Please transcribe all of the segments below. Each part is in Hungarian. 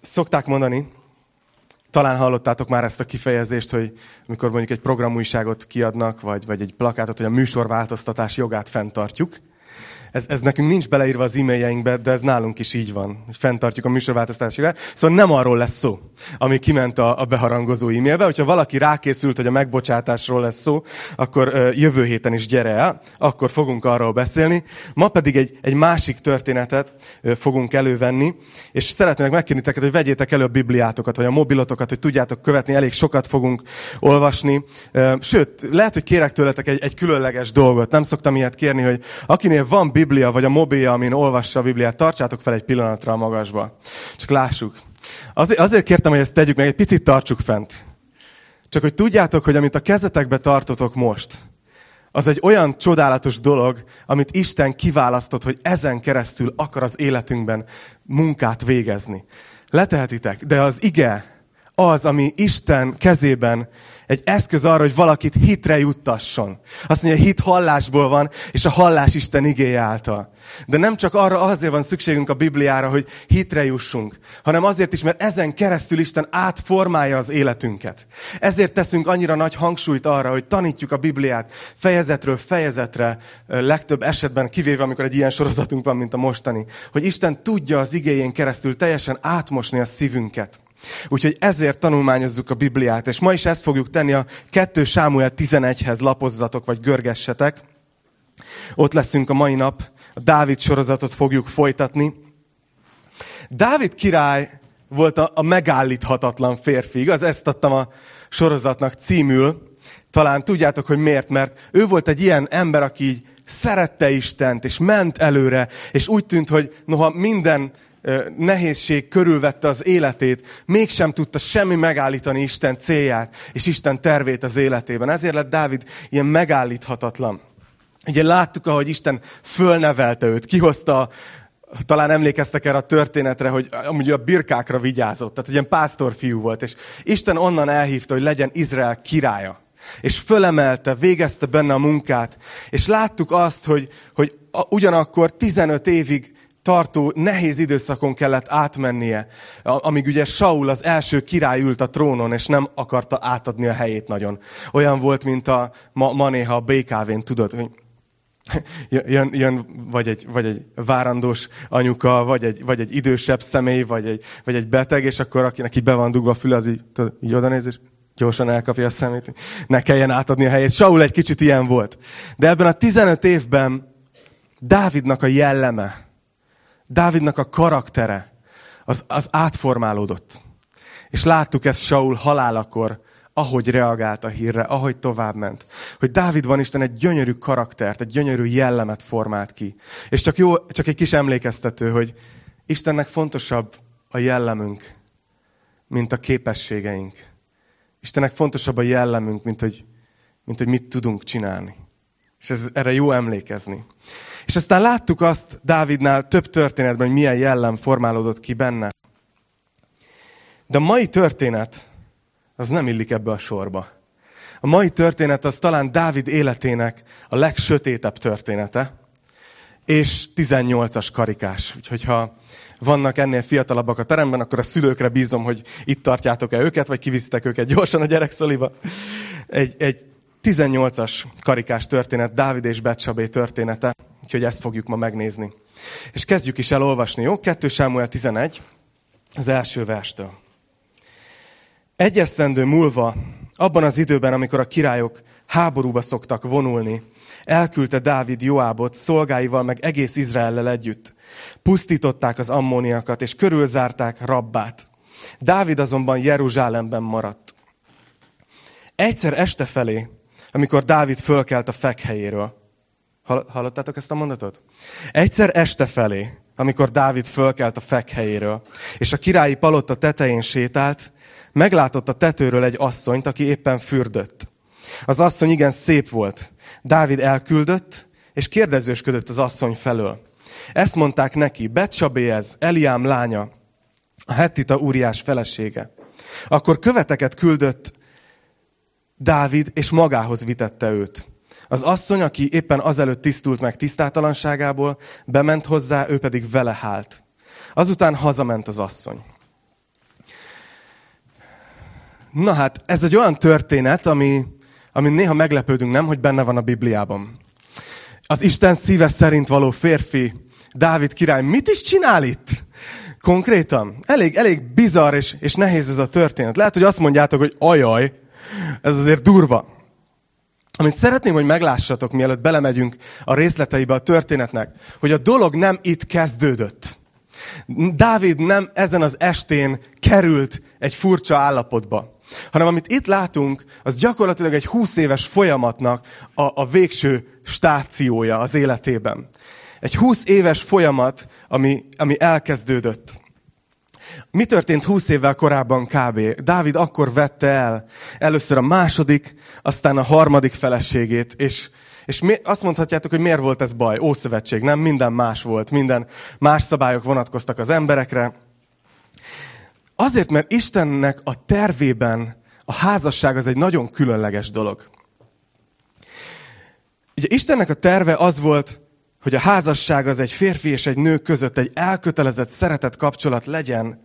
Szokták mondani, talán hallottátok már ezt a kifejezést, hogy amikor mondjuk egy programújságot kiadnak, vagy, vagy egy plakátot, hogy a műsorváltoztatás jogát fenntartjuk ez, ez nekünk nincs beleírva az e-mailjeinkbe, de ez nálunk is így van. Fenntartjuk a műsorváltoztatásokat. Szóval nem arról lesz szó, ami kiment a, a beharangozó e-mailbe. Hogyha valaki rákészült, hogy a megbocsátásról lesz szó, akkor ö, jövő héten is gyere el, akkor fogunk arról beszélni. Ma pedig egy, egy másik történetet ö, fogunk elővenni, és szeretnék megkérni teket, hogy vegyétek elő a Bibliátokat, vagy a mobilotokat, hogy tudjátok követni, elég sokat fogunk olvasni. Ö, sőt, lehet, hogy kérek tőletek egy, egy különleges dolgot. Nem szoktam ilyet kérni, hogy akinél van Biblia, vagy a mobilja, amin olvassa a Bibliát, tartsátok fel egy pillanatra a magasba. Csak lássuk. Azért, azért kértem, hogy ezt tegyük meg, egy picit tartsuk fent. Csak hogy tudjátok, hogy amit a kezetekbe tartotok most, az egy olyan csodálatos dolog, amit Isten kiválasztott, hogy ezen keresztül akar az életünkben munkát végezni. Letehetitek, de az ige, az, ami Isten kezében egy eszköz arra, hogy valakit hitre juttasson. Azt mondja, hit hallásból van, és a hallás Isten igéje által. De nem csak arra azért van szükségünk a Bibliára, hogy hitre jussunk, hanem azért is, mert ezen keresztül Isten átformálja az életünket. Ezért teszünk annyira nagy hangsúlyt arra, hogy tanítjuk a Bibliát fejezetről fejezetre, legtöbb esetben, kivéve amikor egy ilyen sorozatunk van, mint a mostani, hogy Isten tudja az igéjén keresztül teljesen átmosni a szívünket. Úgyhogy ezért tanulmányozzuk a Bibliát, és ma is ezt fogjuk tenni a 2 Sámuel 11-hez lapozzatok, vagy görgessetek. Ott leszünk a mai nap, a Dávid sorozatot fogjuk folytatni. Dávid király volt a, a megállíthatatlan férfi, igaz? Ezt adtam a sorozatnak címül. Talán tudjátok, hogy miért, mert ő volt egy ilyen ember, aki így szerette Istent, és ment előre, és úgy tűnt, hogy noha minden nehézség körülvette az életét, mégsem tudta semmi megállítani Isten célját és Isten tervét az életében. Ezért lett Dávid ilyen megállíthatatlan. Ugye láttuk, ahogy Isten fölnevelte őt, kihozta talán emlékeztek erre a történetre, hogy amúgy a birkákra vigyázott, tehát egy ilyen pásztorfiú volt, és Isten onnan elhívta, hogy legyen Izrael királya. És fölemelte, végezte benne a munkát, és láttuk azt, hogy, hogy ugyanakkor 15 évig tartó nehéz időszakon kellett átmennie, amíg ugye Saul az első király ült a trónon, és nem akarta átadni a helyét nagyon. Olyan volt, mint a ma, ma néha a BKV-n, tudod, hogy jön, jön vagy, egy, vagy egy várandós anyuka, vagy egy, vagy egy idősebb személy, vagy egy, vagy egy beteg, és akkor akinek így be van dugva a füle, az így, tudod, így oda néz, és gyorsan elkapja a szemét. Ne kelljen átadni a helyét. Saul egy kicsit ilyen volt. De ebben a 15 évben Dávidnak a jelleme, Dávidnak a karaktere az, az átformálódott. És láttuk ezt Saul halálakor, ahogy reagált a hírre, ahogy tovább ment. Hogy Dávidban Isten egy gyönyörű karaktert, egy gyönyörű jellemet formált ki. És csak, jó, csak egy kis emlékeztető, hogy Istennek fontosabb a jellemünk, mint a képességeink. Istennek fontosabb a jellemünk, mint hogy, mint hogy mit tudunk csinálni. És ez, erre jó emlékezni. És aztán láttuk azt Dávidnál több történetben, hogy milyen jellem formálódott ki benne. De a mai történet, az nem illik ebbe a sorba. A mai történet az talán Dávid életének a legsötétebb története, és 18-as karikás. Úgyhogy ha vannak ennél fiatalabbak a teremben, akkor a szülőkre bízom, hogy itt tartjátok-e őket, vagy kiviszitek őket gyorsan a gyerekszoliba. Egy, egy 18-as karikás történet, Dávid és Betsabé története, úgyhogy ezt fogjuk ma megnézni. És kezdjük is elolvasni, jó? 2 Sámuel 11, az első verstől. Egy esztendő múlva, abban az időben, amikor a királyok háborúba szoktak vonulni, elküldte Dávid Joábot szolgáival meg egész Izraellel együtt. Pusztították az ammóniakat, és körülzárták Rabbát. Dávid azonban Jeruzsálemben maradt. Egyszer este felé amikor Dávid fölkelt a fekhelyéről. Hallottátok ezt a mondatot? Egyszer este felé, amikor Dávid fölkelt a fekhelyéről, és a királyi palota tetején sétált, meglátott a tetőről egy asszonyt, aki éppen fürdött. Az asszony igen szép volt. Dávid elküldött, és kérdezősködött az asszony felől. Ezt mondták neki, Betsabéhez, Eliám lánya, a Hettita úriás felesége. Akkor követeket küldött Dávid, és magához vitette őt. Az asszony, aki éppen azelőtt tisztult meg tisztátalanságából, bement hozzá, ő pedig vele hált. Azután hazament az asszony. Na hát, ez egy olyan történet, ami, ami néha meglepődünk, nem, hogy benne van a Bibliában. Az Isten szíve szerint való férfi, Dávid király, mit is csinál itt? Konkrétan. Elég, elég bizarr és, és nehéz ez a történet. Lehet, hogy azt mondjátok, hogy ajaj, ez azért durva. Amit szeretném, hogy meglássatok, mielőtt belemegyünk a részleteibe a történetnek, hogy a dolog nem itt kezdődött. Dávid nem ezen az estén került egy furcsa állapotba, hanem amit itt látunk, az gyakorlatilag egy 20 éves folyamatnak a, a végső stációja az életében. Egy 20 éves folyamat, ami, ami elkezdődött. Mi történt 20 évvel korábban kb? Dávid akkor vette el először a második, aztán a harmadik feleségét, és, és mi, azt mondhatjátok, hogy miért volt ez baj? Ószövetség, nem? Minden más volt, minden más szabályok vonatkoztak az emberekre. Azért, mert Istennek a tervében a házasság az egy nagyon különleges dolog. Ugye Istennek a terve az volt, hogy a házasság az egy férfi és egy nő között egy elkötelezett szeretet kapcsolat legyen,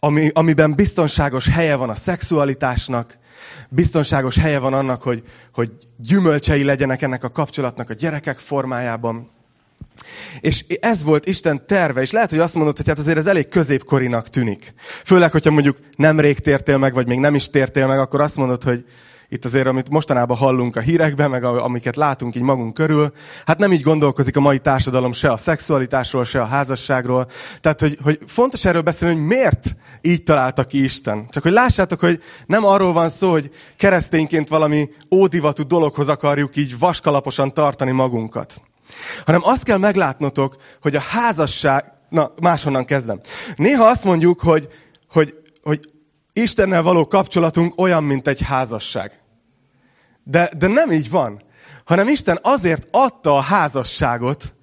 ami, amiben biztonságos helye van a szexualitásnak, biztonságos helye van annak, hogy, hogy gyümölcsei legyenek ennek a kapcsolatnak a gyerekek formájában. És ez volt Isten terve, és lehet, hogy azt mondod, hogy hát azért ez elég középkorinak tűnik. Főleg, hogyha mondjuk nemrég tértél meg, vagy még nem is tértél meg, akkor azt mondod, hogy itt azért, amit mostanában hallunk a hírekben, meg amiket látunk így magunk körül, hát nem így gondolkozik a mai társadalom se a szexualitásról, se a házasságról. Tehát, hogy, hogy fontos erről beszélni, hogy miért így találta ki Isten. Csak hogy lássátok, hogy nem arról van szó, hogy keresztényként valami ódivatú dologhoz akarjuk így vaskalaposan tartani magunkat. Hanem azt kell meglátnotok, hogy a házasság, na máshonnan kezdem. Néha azt mondjuk, hogy, hogy, hogy Istennel való kapcsolatunk olyan, mint egy házasság. De, de nem így van. Hanem Isten azért adta a házasságot,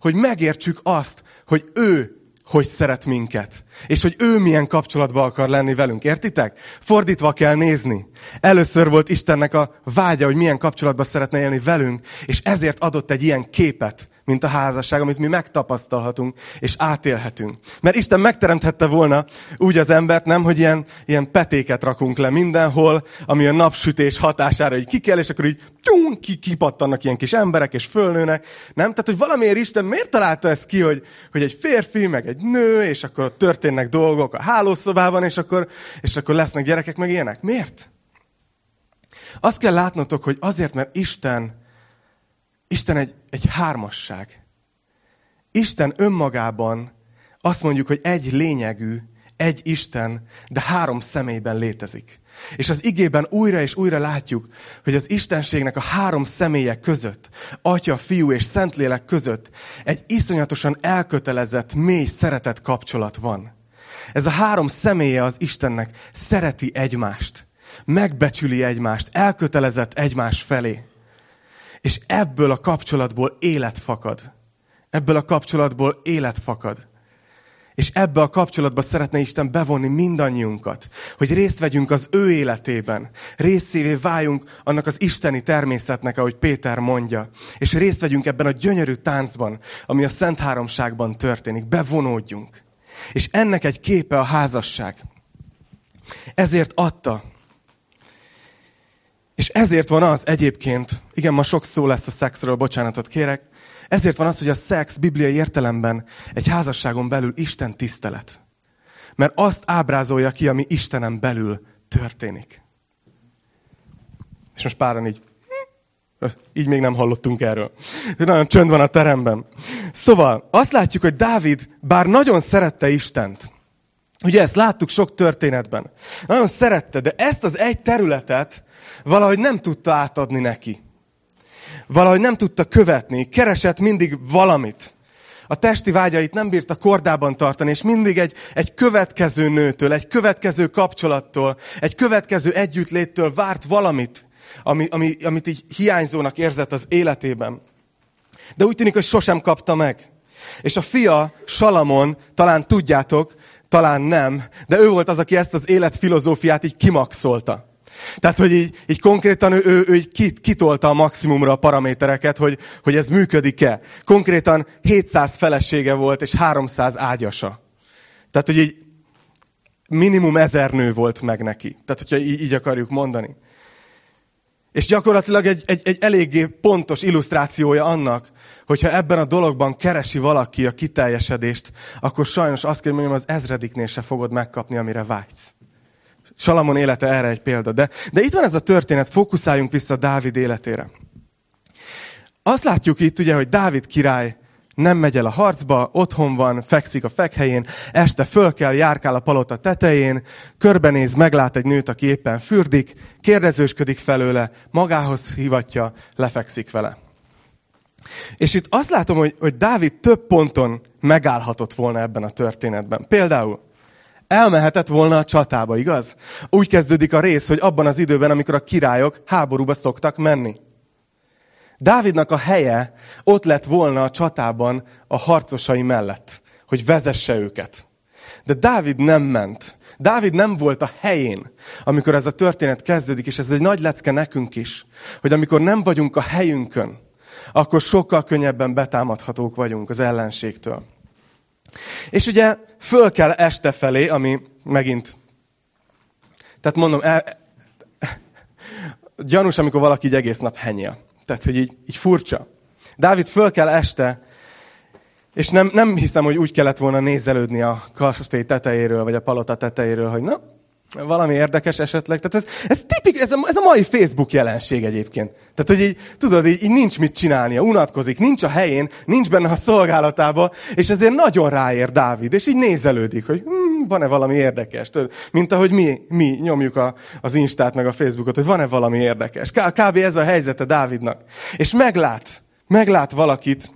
hogy megértsük azt, hogy ő hogy szeret minket. És hogy ő milyen kapcsolatban akar lenni velünk. Értitek? Fordítva kell nézni. Először volt Istennek a vágya, hogy milyen kapcsolatban szeretne élni velünk, és ezért adott egy ilyen képet mint a házasság, amit mi megtapasztalhatunk és átélhetünk. Mert Isten megteremthette volna úgy az embert, nem, hogy ilyen, ilyen petéket rakunk le mindenhol, ami a napsütés hatására így kikel, és akkor így tyún, ki, kipattannak ilyen kis emberek, és fölnőnek. Nem? Tehát, hogy valamiért Isten miért találta ezt ki, hogy, hogy egy férfi, meg egy nő, és akkor ott történnek dolgok a hálószobában, és akkor, és akkor lesznek gyerekek, meg ilyenek. Miért? Azt kell látnotok, hogy azért, mert Isten Isten egy, egy hármasság. Isten önmagában azt mondjuk, hogy egy lényegű, egy Isten, de három személyben létezik. És az igében újra és újra látjuk, hogy az Istenségnek a három személye között, Atya, Fiú és Szentlélek között egy iszonyatosan elkötelezett, mély szeretet kapcsolat van. Ez a három személye az Istennek szereti egymást, megbecsüli egymást, elkötelezett egymás felé. És ebből a kapcsolatból élet fakad. Ebből a kapcsolatból élet fakad. És ebbe a kapcsolatba szeretne Isten bevonni mindannyiunkat, hogy részt vegyünk az ő életében, részévé váljunk annak az isteni természetnek, ahogy Péter mondja, és részt vegyünk ebben a gyönyörű táncban, ami a Szent Háromságban történik, bevonódjunk. És ennek egy képe a házasság. Ezért adta és ezért van az egyébként, igen, ma sok szó lesz a szexről, bocsánatot kérek, ezért van az, hogy a szex bibliai értelemben egy házasságon belül Isten tisztelet. Mert azt ábrázolja ki, ami Istenem belül történik. És most páran így, így még nem hallottunk erről. Nagyon csönd van a teremben. Szóval azt látjuk, hogy Dávid, bár nagyon szerette Istent, ugye ezt láttuk sok történetben, nagyon szerette, de ezt az egy területet valahogy nem tudta átadni neki. Valahogy nem tudta követni, keresett mindig valamit. A testi vágyait nem bírta kordában tartani, és mindig egy, egy következő nőtől, egy következő kapcsolattól, egy következő együttléttől várt valamit, ami, ami, amit így hiányzónak érzett az életében. De úgy tűnik, hogy sosem kapta meg. És a fia, Salamon, talán tudjátok, talán nem, de ő volt az, aki ezt az életfilozófiát így kimaxolta. Tehát, hogy így, így konkrétan ő, ő, ő így kitolta a maximumra a paramétereket, hogy, hogy ez működik-e. Konkrétan 700 felesége volt, és 300 ágyasa. Tehát, hogy így minimum ezer nő volt meg neki. Tehát, hogyha így, így akarjuk mondani. És gyakorlatilag egy, egy, egy eléggé pontos illusztrációja annak, hogyha ebben a dologban keresi valaki a kiteljesedést, akkor sajnos azt kell mondjam, az ezrediknél se fogod megkapni, amire vágysz. Salamon élete erre egy példa. De, de itt van ez a történet, fókuszáljunk vissza Dávid életére. Azt látjuk itt ugye, hogy Dávid király nem megy el a harcba, otthon van, fekszik a fekhelyén, este föl kell, járkál a palota tetején, körbenéz, meglát egy nőt, aki éppen fürdik, kérdezősködik felőle, magához hivatja, lefekszik vele. És itt azt látom, hogy, hogy Dávid több ponton megállhatott volna ebben a történetben. Például elmehetett volna a csatába, igaz? Úgy kezdődik a rész, hogy abban az időben, amikor a királyok háborúba szoktak menni. Dávidnak a helye ott lett volna a csatában a harcosai mellett, hogy vezesse őket. De Dávid nem ment. Dávid nem volt a helyén, amikor ez a történet kezdődik, és ez egy nagy lecke nekünk is, hogy amikor nem vagyunk a helyünkön, akkor sokkal könnyebben betámadhatók vagyunk az ellenségtől. És ugye föl kell este felé, ami megint, tehát mondom, el, gyanús, amikor valaki így egész nap henyél. Tehát, hogy így, így furcsa. Dávid föl kell este, és nem, nem hiszem, hogy úgy kellett volna nézelődni a kastély tetejéről, vagy a palota tetejéről, hogy na, valami érdekes esetleg. Tehát ez, ez tipik, ez a, ez a mai Facebook jelenség egyébként. Tehát, hogy így, tudod, így, így nincs mit csinálnia, unatkozik, nincs a helyén, nincs benne a szolgálatába, és ezért nagyon ráér Dávid, és így nézelődik, hogy hm, van-e valami érdekes. Tudod, mint ahogy mi, mi nyomjuk a, az Instát meg a Facebookot, hogy van-e valami érdekes. Kb. ez a helyzete Dávidnak. És meglát, meglát valakit,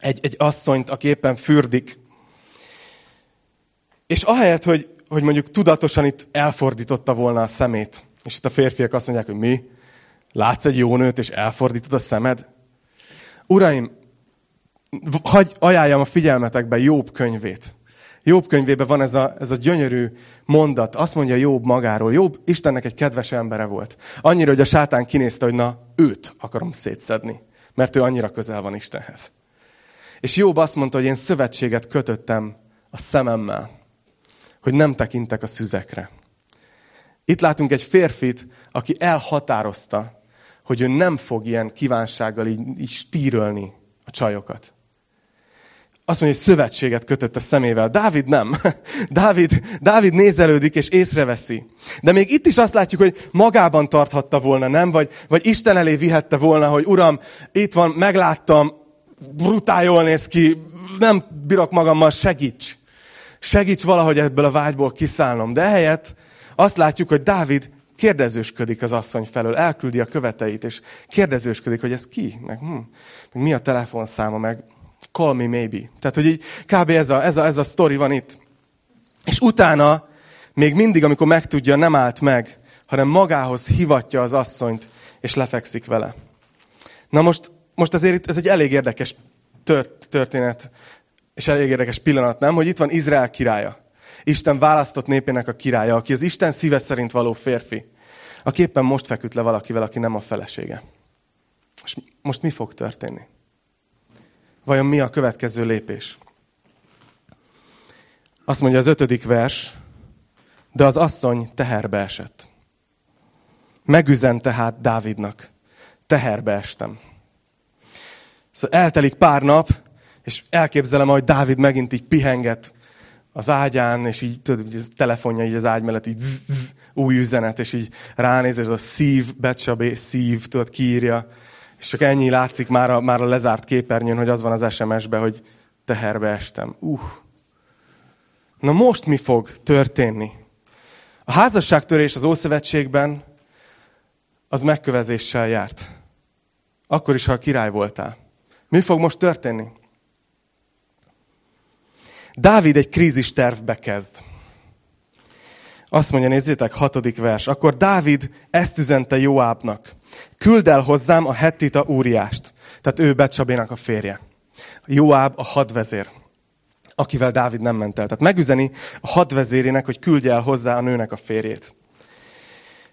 egy, egy asszonyt, aki éppen fürdik, és ahelyett, hogy hogy mondjuk tudatosan itt elfordította volna a szemét. És itt a férfiak azt mondják, hogy mi? Látsz egy jó nőt, és elfordítod a szemed? Uraim, hagy ajánljam a figyelmetekbe Jobb könyvét. Jobb könyvében van ez a, ez a gyönyörű mondat. Azt mondja Jobb magáról. Jobb Istennek egy kedves embere volt. Annyira, hogy a sátán kinézte, hogy na, őt akarom szétszedni. Mert ő annyira közel van Istenhez. És Jobb azt mondta, hogy én szövetséget kötöttem a szememmel hogy nem tekintek a szüzekre. Itt látunk egy férfit, aki elhatározta, hogy ő nem fog ilyen kívánsággal így, így stírölni a csajokat. Azt mondja, hogy szövetséget kötött a szemével. Dávid nem. Dávid, Dávid nézelődik és észreveszi. De még itt is azt látjuk, hogy magában tarthatta volna, nem? Vagy, vagy Isten elé vihette volna, hogy Uram, itt van, megláttam, brutál jól néz ki, nem bírok magammal, segíts segíts valahogy ebből a vágyból kiszállnom. De ehelyett azt látjuk, hogy Dávid kérdezősködik az asszony felől, elküldi a követeit, és kérdezősködik, hogy ez ki, meg, hm, meg mi a telefonszáma, meg call me maybe. Tehát, hogy így kb. ez a, ez a, ez a sztori van itt. És utána, még mindig, amikor megtudja, nem állt meg, hanem magához hivatja az asszonyt, és lefekszik vele. Na most, most azért itt ez egy elég érdekes tört, történet és elég érdekes pillanat, nem? Hogy itt van Izrael királya. Isten választott népének a királya, aki az Isten szíve szerint való férfi. Aki éppen most feküdt le valakivel, aki nem a felesége. És most mi fog történni? Vajon mi a következő lépés? Azt mondja az ötödik vers, de az asszony teherbe esett. Megüzen tehát Dávidnak. Teherbe estem. Szóval eltelik pár nap, és elképzelem, hogy Dávid megint így pihenget az ágyán, és így tudod, a telefonja így az ágy mellett így zzz, zzz, új üzenet, és így ránéz, és a szív, becsabé, szív, tudod, kiírja, és csak ennyi látszik már a, már a lezárt képernyőn, hogy az van az SMS-be, hogy teherbe estem. Uh. Na most mi fog történni? A házasságtörés az Ószövetségben az megkövezéssel járt. Akkor is, ha a király voltál. Mi fog most történni? Dávid egy krízis tervbe kezd. Azt mondja, nézzétek, hatodik vers. Akkor Dávid ezt üzente Joábnak. Küld el hozzám a hettita úriást. Tehát ő Becsabénak a férje. Joáb a hadvezér, akivel Dávid nem ment el. Tehát megüzeni a hadvezérének, hogy küldje el hozzá a nőnek a férjét.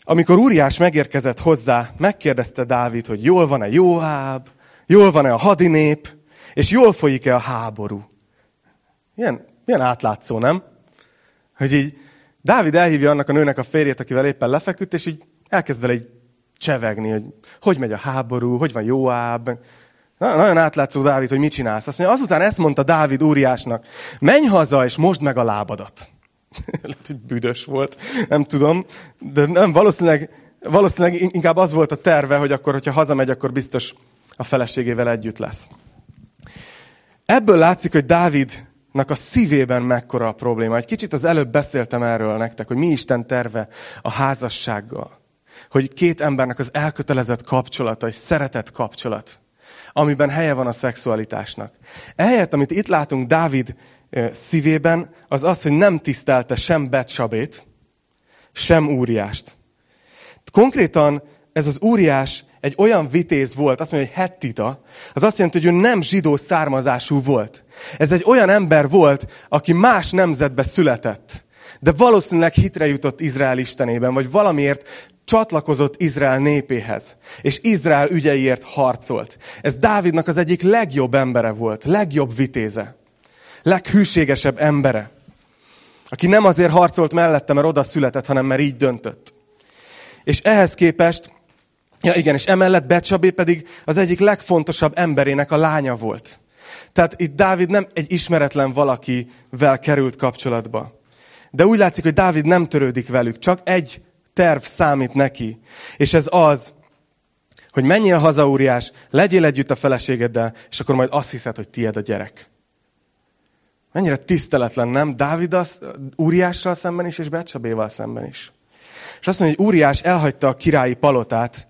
Amikor Úriás megérkezett hozzá, megkérdezte Dávid, hogy jól van-e Joáb, jól van-e a hadinép, és jól folyik-e a háború. Milyen, milyen átlátszó, nem? Hogy így Dávid elhívja annak a nőnek a férjét, akivel éppen lefeküdt, és így elkezd vele egy csevegni, hogy hogy megy a háború, hogy van Joáb. Na, nagyon átlátszó Dávid, hogy mit csinálsz. Azt mondja, azután ezt mondta Dávid úriásnak, menj haza, és mosd meg a lábadat. Lehet, hogy büdös volt, nem tudom, de nem, valószínűleg, valószínűleg inkább az volt a terve, hogy akkor, hogyha hazamegy, akkor biztos a feleségével együtt lesz. Ebből látszik, hogy Dávidnak a szívében mekkora a probléma. Egy kicsit az előbb beszéltem erről nektek, hogy mi Isten terve a házassággal. Hogy két embernek az elkötelezett kapcsolata, egy szeretett kapcsolat, amiben helye van a szexualitásnak. Ehelyett, amit itt látunk Dávid szívében, az az, hogy nem tisztelte sem Betsabét, sem Úriást. Konkrétan ez az Úriás egy olyan vitéz volt, azt mondja, hogy hettita, az azt jelenti, hogy ő nem zsidó származású volt. Ez egy olyan ember volt, aki más nemzetbe született, de valószínűleg hitre jutott Izrael istenében, vagy valamiért csatlakozott Izrael népéhez, és Izrael ügyeiért harcolt. Ez Dávidnak az egyik legjobb embere volt, legjobb vitéze, leghűségesebb embere, aki nem azért harcolt mellette, mert oda született, hanem mert így döntött. És ehhez képest Ja igen, és emellett Becsabé pedig az egyik legfontosabb emberének a lánya volt. Tehát itt Dávid nem egy ismeretlen valakivel került kapcsolatba. De úgy látszik, hogy Dávid nem törődik velük, csak egy terv számít neki. És ez az, hogy menjél haza, úriás, legyél együtt a feleségeddel, és akkor majd azt hiszed, hogy tied a gyerek. Mennyire tiszteletlen, nem? Dávid az úriással szemben is, és Becsabéval szemben is. És azt mondja, hogy úriás elhagyta a királyi palotát,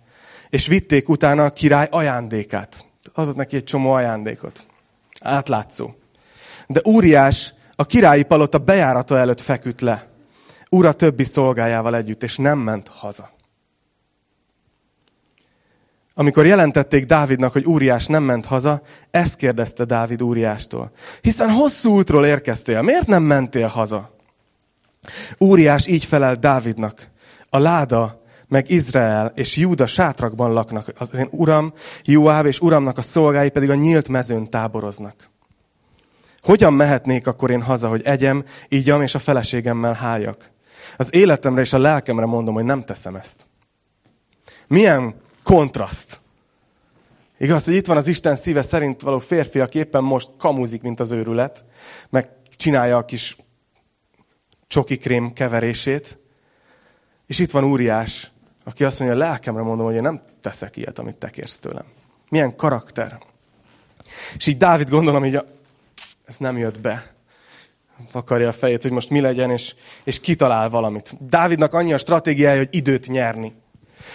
és vitték utána a király ajándékát. Adott neki egy csomó ajándékot. Átlátszó. De Úriás a királyi palota bejárata előtt feküdt le. Ura többi szolgájával együtt, és nem ment haza. Amikor jelentették Dávidnak, hogy Úriás nem ment haza, ezt kérdezte Dávid Úriástól. Hiszen hosszú útról érkeztél, miért nem mentél haza? Úriás így felel Dávidnak. A láda meg Izrael és Júda sátrakban laknak. Az én uram, Joáb és uramnak a szolgái pedig a nyílt mezőn táboroznak. Hogyan mehetnék akkor én haza, hogy egyem, ígyam és a feleségemmel háljak? Az életemre és a lelkemre mondom, hogy nem teszem ezt. Milyen kontraszt. Igaz, hogy itt van az Isten szíve szerint való férfi, aki éppen most kamuzik, mint az őrület, meg csinálja a kis csokikrém keverését, és itt van Úriás, aki azt mondja, lelkemre mondom, hogy én nem teszek ilyet, amit te kérsz tőlem. Milyen karakter. És így Dávid gondolom, hogy ez nem jött be. Vakarja a fejét, hogy most mi legyen, és, és kitalál valamit. Dávidnak annyi a stratégiája, hogy időt nyerni.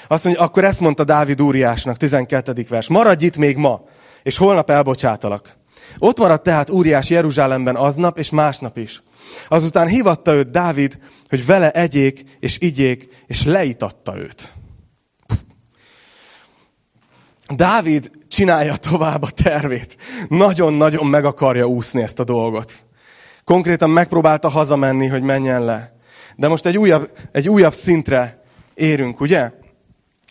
Azt mondja, akkor ezt mondta Dávid úriásnak, 12. vers. Maradj itt még ma, és holnap elbocsátalak. Ott maradt tehát Úriás Jeruzsálemben aznap és másnap is. Azután hívatta őt Dávid, hogy vele egyék és igyék, és leitatta őt. Dávid csinálja tovább a tervét. Nagyon-nagyon meg akarja úszni ezt a dolgot. Konkrétan megpróbálta hazamenni, hogy menjen le. De most egy újabb, egy újabb szintre érünk, ugye?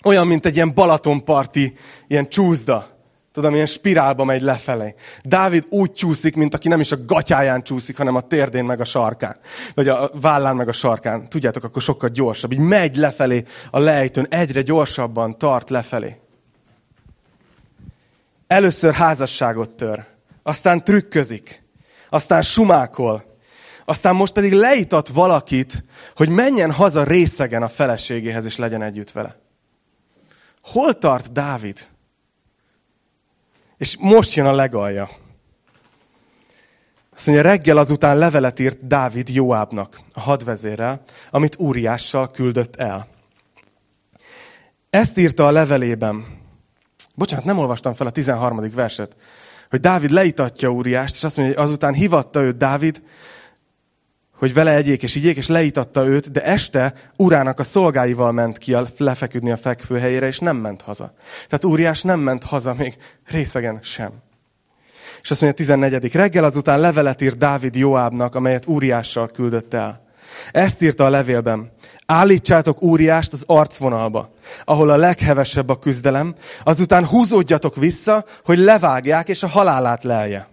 Olyan, mint egy ilyen Balatonparti, ilyen csúszda. Tudom, ilyen spirálba megy lefelé. Dávid úgy csúszik, mint aki nem is a gatyáján csúszik, hanem a térdén meg a sarkán. Vagy a vállán meg a sarkán. Tudjátok, akkor sokkal gyorsabb. Így megy lefelé a lejtőn, egyre gyorsabban tart lefelé. Először házasságot tör. Aztán trükközik. Aztán sumákol. Aztán most pedig leitat valakit, hogy menjen haza részegen a feleségéhez, és legyen együtt vele. Hol tart Dávid? És most jön a legalja. Azt mondja, reggel azután levelet írt Dávid Joábnak, a hadvezérrel, amit Úriással küldött el. Ezt írta a levelében. Bocsánat, nem olvastam fel a 13. verset. Hogy Dávid leitatja Úriást, és azt mondja, hogy azután hivatta őt Dávid, hogy vele egyék és igyék, és leítatta őt, de este urának a szolgáival ment ki a, lefeküdni a fekvőhelyére, és nem ment haza. Tehát Úriás nem ment haza még részegen sem. És azt mondja, 14. reggel azután levelet írt Dávid Joábnak, amelyet Úriással küldött el. Ezt írta a levélben. Állítsátok Úriást az arcvonalba, ahol a leghevesebb a küzdelem, azután húzódjatok vissza, hogy levágják és a halálát lelje.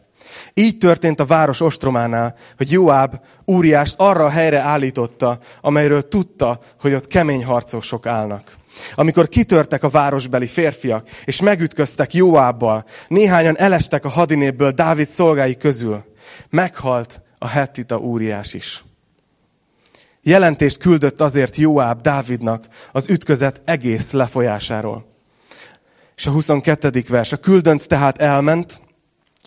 Így történt a város ostrománál, hogy Joáb úriást arra a helyre állította, amelyről tudta, hogy ott kemény harcosok állnak. Amikor kitörtek a városbeli férfiak, és megütköztek Joábbal, néhányan elestek a hadinépből Dávid szolgái közül. Meghalt a hettita úriás is. Jelentést küldött azért Joáb Dávidnak az ütközet egész lefolyásáról. És a 22. vers. A küldönc tehát elment,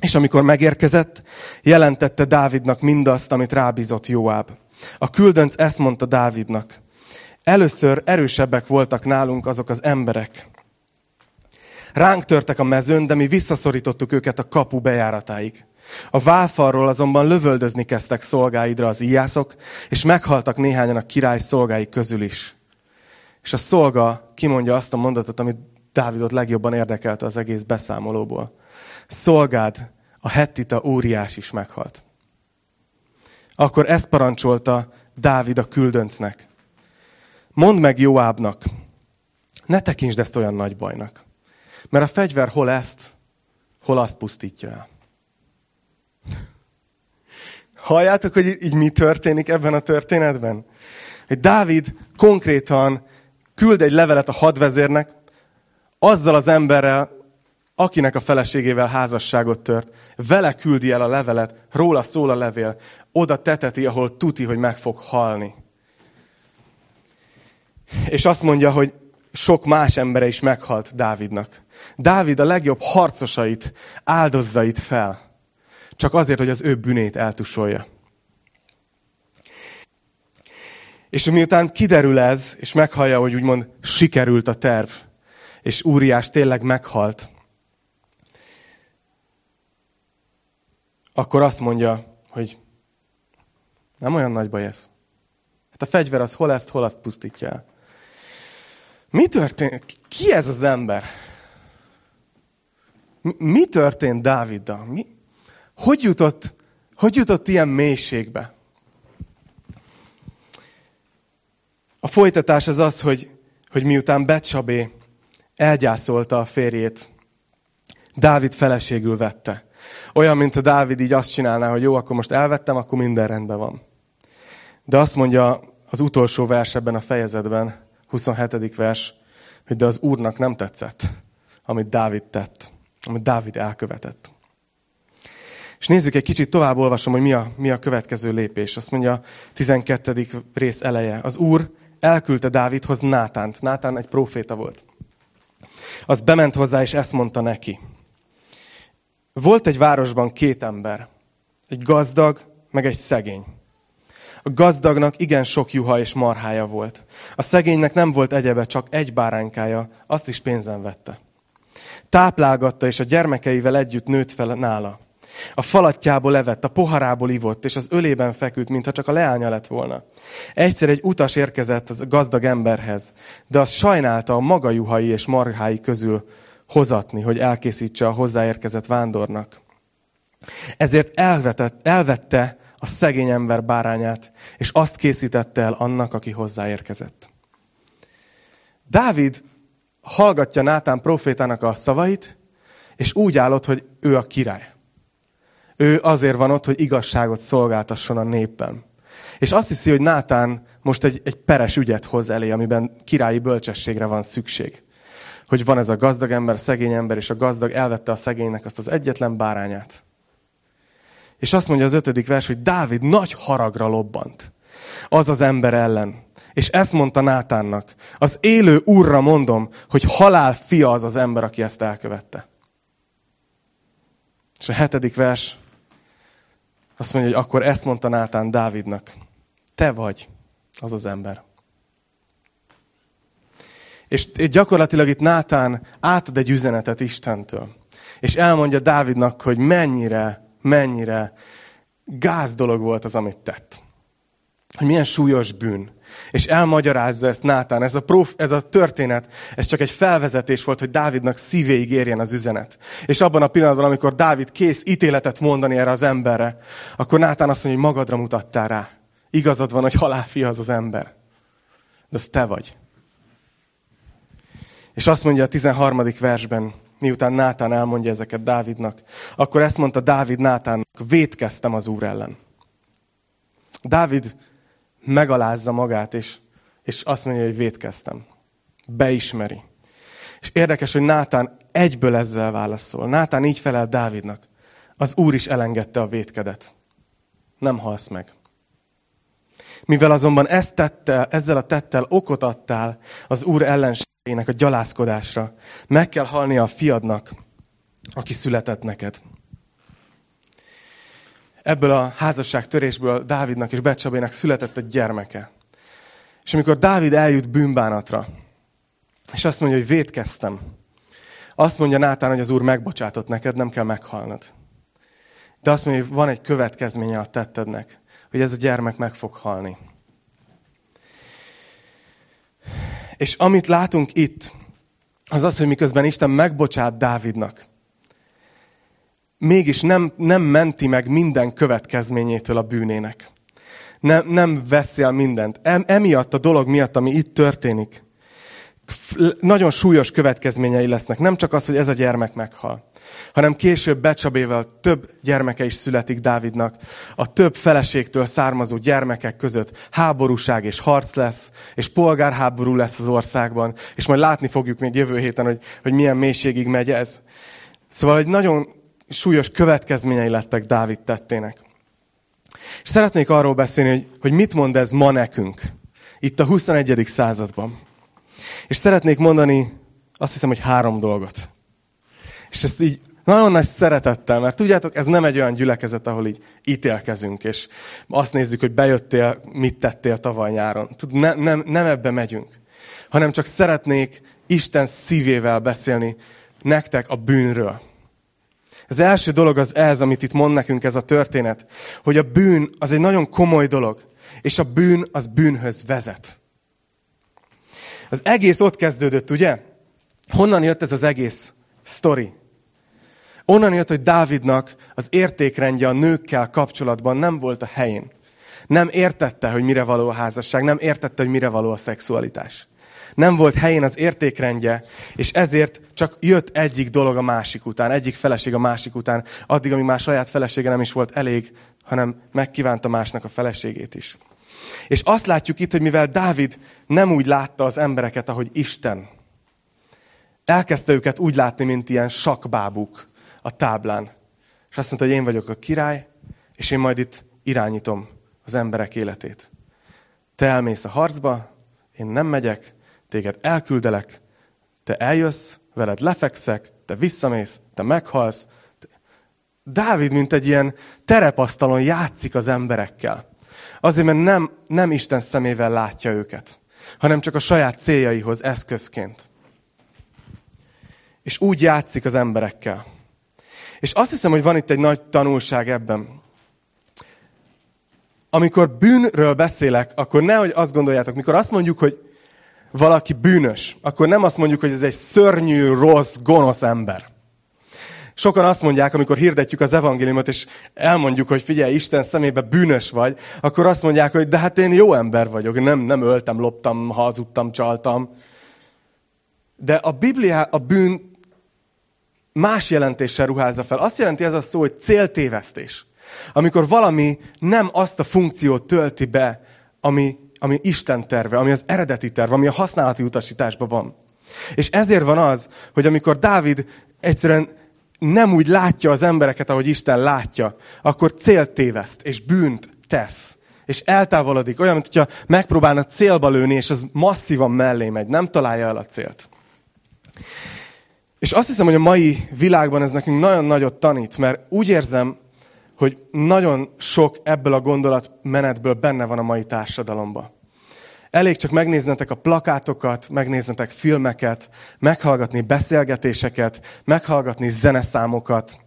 és amikor megérkezett, jelentette Dávidnak mindazt, amit rábízott Joáb. A küldönc ezt mondta Dávidnak. Először erősebbek voltak nálunk azok az emberek. Ránk törtek a mezőn, de mi visszaszorítottuk őket a kapu bejáratáig. A válfalról azonban lövöldözni kezdtek szolgáidra az íjászok, és meghaltak néhányan a király szolgái közül is. És a szolga kimondja azt a mondatot, amit Dávidot legjobban érdekelte az egész beszámolóból. Szolgád, a hettita óriás is meghalt. Akkor ezt parancsolta Dávid a küldöncnek. Mondd meg Joábnak, ne tekintsd ezt olyan nagy bajnak. Mert a fegyver hol ezt, hol azt pusztítja el. Halljátok, hogy így mi történik ebben a történetben? Hogy Dávid konkrétan küld egy levelet a hadvezérnek, azzal az emberrel, akinek a feleségével házasságot tört, vele küldi el a levelet, róla szól a levél, oda teteti, ahol tuti, hogy meg fog halni. És azt mondja, hogy sok más embere is meghalt Dávidnak. Dávid a legjobb harcosait áldozza itt fel. Csak azért, hogy az ő bűnét eltusolja. És miután kiderül ez, és meghallja, hogy úgymond sikerült a terv, és Úriás tényleg meghalt, akkor azt mondja, hogy nem olyan nagy baj ez. Hát a fegyver az hol ezt, hol azt pusztítja el. Mi történt? Ki ez az ember? Mi történt Dáviddal? Mi? Hogy jutott, hogy jutott ilyen mélységbe? A folytatás az az, hogy, hogy miután Becsabé elgyászolta a férjét, Dávid feleségül vette. Olyan, mint a Dávid így azt csinálná, hogy jó, akkor most elvettem, akkor minden rendben van. De azt mondja az utolsó vers ebben a fejezetben, 27. vers, hogy de az Úrnak nem tetszett, amit Dávid tett, amit Dávid elkövetett. És nézzük egy kicsit tovább olvasom, hogy mi a, mi a következő lépés. Azt mondja a 12. rész eleje. Az Úr elküldte Dávidhoz Nátánt. Nátán egy proféta volt. Az bement hozzá, és ezt mondta neki. Volt egy városban két ember. Egy gazdag, meg egy szegény. A gazdagnak igen sok juha és marhája volt. A szegénynek nem volt egyebe, csak egy báránykája, azt is pénzen vette. Táplálgatta, és a gyermekeivel együtt nőtt fel nála. A falatjából levett, a poharából ivott, és az ölében feküdt, mintha csak a leánya lett volna. Egyszer egy utas érkezett az gazdag emberhez, de az sajnálta a maga juhai és marhái közül hozatni, hogy elkészítse a hozzáérkezett vándornak. Ezért elvetett, elvette a szegény ember bárányát, és azt készítette el annak, aki hozzáérkezett. Dávid hallgatja Nátán profétának a szavait, és úgy állott, hogy ő a király. Ő azért van ott, hogy igazságot szolgáltasson a néppen. És azt hiszi, hogy Nátán most egy, egy peres ügyet hoz elé, amiben királyi bölcsességre van szükség. Hogy van ez a gazdag ember, szegény ember, és a gazdag elvette a szegénynek azt az egyetlen bárányát. És azt mondja az ötödik vers, hogy Dávid nagy haragra lobbant. Az az ember ellen. És ezt mondta Nátánnak. Az élő úrra mondom, hogy halál fia az az ember, aki ezt elkövette. És a hetedik vers azt mondja, hogy akkor ezt mondta Nátán Dávidnak. Te vagy az az ember. És gyakorlatilag itt Nátán átad egy üzenetet Istentől. És elmondja Dávidnak, hogy mennyire, mennyire gáz dolog volt az, amit tett. Hogy milyen súlyos bűn. És elmagyarázza ezt Nátán. Ez a, prof, ez a történet, ez csak egy felvezetés volt, hogy Dávidnak szívéig érjen az üzenet. És abban a pillanatban, amikor Dávid kész ítéletet mondani erre az emberre, akkor Nátán azt mondja, hogy magadra mutattál rá. Igazad van, hogy halálfia az az ember. De az te vagy. És azt mondja a 13. versben miután Nátán elmondja ezeket Dávidnak, akkor ezt mondta Dávid Nátánnak, vétkeztem az Úr ellen. Dávid megalázza magát, és, és azt mondja, hogy vétkeztem. Beismeri. És érdekes, hogy Nátán egyből ezzel válaszol. Nátán így felel Dávidnak. Az Úr is elengedte a vétkedet. Nem halsz meg. Mivel azonban ezt tette, ezzel a tettel okot adtál az Úr ellenségének a gyalázkodásra, meg kell halnia a fiadnak, aki született neked. Ebből a házasság törésből Dávidnak és Becsabének született egy gyermeke. És amikor Dávid eljut bűnbánatra, és azt mondja, hogy vétkeztem, azt mondja Nátán, hogy az Úr megbocsátott neked, nem kell meghalnod. De azt mondja, hogy van egy következménye a tettednek, hogy ez a gyermek meg fog halni. És amit látunk itt, az az, hogy miközben Isten megbocsát Dávidnak, mégis nem, nem menti meg minden következményétől a bűnének. Nem, nem veszi el mindent. Emiatt a dolog miatt, ami itt történik, nagyon súlyos következményei lesznek. Nem csak az, hogy ez a gyermek meghal, hanem később Becsabével több gyermeke is születik Dávidnak. A több feleségtől származó gyermekek között háborúság és harc lesz, és polgárháború lesz az országban, és majd látni fogjuk még jövő héten, hogy, hogy milyen mélységig megy ez. Szóval egy nagyon súlyos következményei lettek Dávid tettének. És szeretnék arról beszélni, hogy, hogy mit mond ez ma nekünk, itt a 21. században. És szeretnék mondani azt hiszem, hogy három dolgot. És ezt így nagyon nagy szeretettel, mert tudjátok, ez nem egy olyan gyülekezet, ahol így ítélkezünk, és azt nézzük, hogy bejöttél, mit tettél tavaly nyáron. Tud, ne, nem, nem ebbe megyünk, hanem csak szeretnék Isten szívével beszélni nektek a bűnről. Az első dolog az ez, amit itt mond nekünk ez a történet, hogy a bűn az egy nagyon komoly dolog, és a bűn az bűnhöz vezet. Az egész ott kezdődött, ugye? Honnan jött ez az egész sztori? Onnan jött, hogy Dávidnak az értékrendje a nőkkel kapcsolatban nem volt a helyén. Nem értette, hogy mire való a házasság, nem értette, hogy mire való a szexualitás. Nem volt helyén az értékrendje, és ezért csak jött egyik dolog a másik után, egyik feleség a másik után, addig, amíg már saját felesége nem is volt elég, hanem megkívánta másnak a feleségét is. És azt látjuk itt, hogy mivel Dávid nem úgy látta az embereket, ahogy Isten, elkezdte őket úgy látni, mint ilyen sakbábuk a táblán. És azt mondta, hogy én vagyok a király, és én majd itt irányítom az emberek életét. Te elmész a harcba, én nem megyek, téged elküldelek, te eljössz, veled lefekszek, te visszamész, te meghalsz. Dávid, mint egy ilyen terepasztalon játszik az emberekkel. Azért, mert nem, nem Isten szemével látja őket, hanem csak a saját céljaihoz eszközként. És úgy játszik az emberekkel. És azt hiszem, hogy van itt egy nagy tanulság ebben. Amikor bűnről beszélek, akkor nehogy azt gondoljátok, mikor azt mondjuk, hogy valaki bűnös, akkor nem azt mondjuk, hogy ez egy szörnyű, rossz, gonosz ember. Sokan azt mondják, amikor hirdetjük az evangéliumot, és elmondjuk, hogy figyelj, Isten szemébe bűnös vagy, akkor azt mondják, hogy de hát én jó ember vagyok, nem, nem öltem, loptam, hazudtam, csaltam. De a Biblia a bűn más jelentéssel ruházza fel. Azt jelenti ez a szó, hogy céltévesztés. Amikor valami nem azt a funkciót tölti be, ami, ami Isten terve, ami az eredeti terve, ami a használati utasításban van. És ezért van az, hogy amikor Dávid egyszerűen nem úgy látja az embereket, ahogy Isten látja, akkor célt téveszt, és bűnt tesz. És eltávolodik, olyan, mint hogyha megpróbálna célba lőni, és az masszívan mellé megy, nem találja el a célt. És azt hiszem, hogy a mai világban ez nekünk nagyon nagyot tanít, mert úgy érzem, hogy nagyon sok ebből a gondolatmenetből benne van a mai társadalomban. Elég csak megnéznetek a plakátokat, megnéznetek filmeket, meghallgatni beszélgetéseket, meghallgatni zeneszámokat.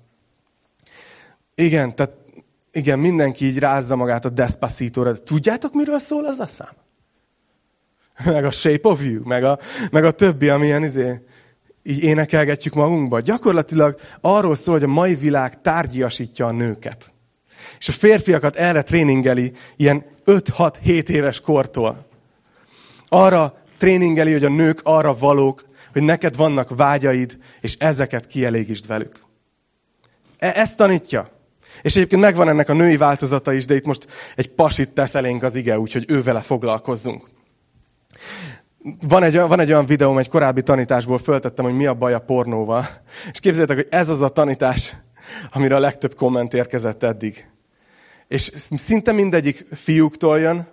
Igen, tehát igen, mindenki így rázza magát a Despacito-ra. Tudjátok, miről szól az a szám? Meg a Shape of You, meg a, meg a többi, amilyen izé, így énekelgetjük magunkba. Gyakorlatilag arról szól, hogy a mai világ tárgyiasítja a nőket. És a férfiakat erre tréningeli ilyen 5-6-7 éves kortól arra tréningeli, hogy a nők arra valók, hogy neked vannak vágyaid, és ezeket kielégítsd velük. E- ezt tanítja. És egyébként megvan ennek a női változata is, de itt most egy pasit tesz elénk az ige, úgyhogy ő vele foglalkozzunk. Van egy, van egy olyan videóm, egy korábbi tanításból föltettem, hogy mi a baj a pornóval. És képzeljétek, hogy ez az a tanítás, amire a legtöbb komment érkezett eddig. És szinte mindegyik fiúktól jön,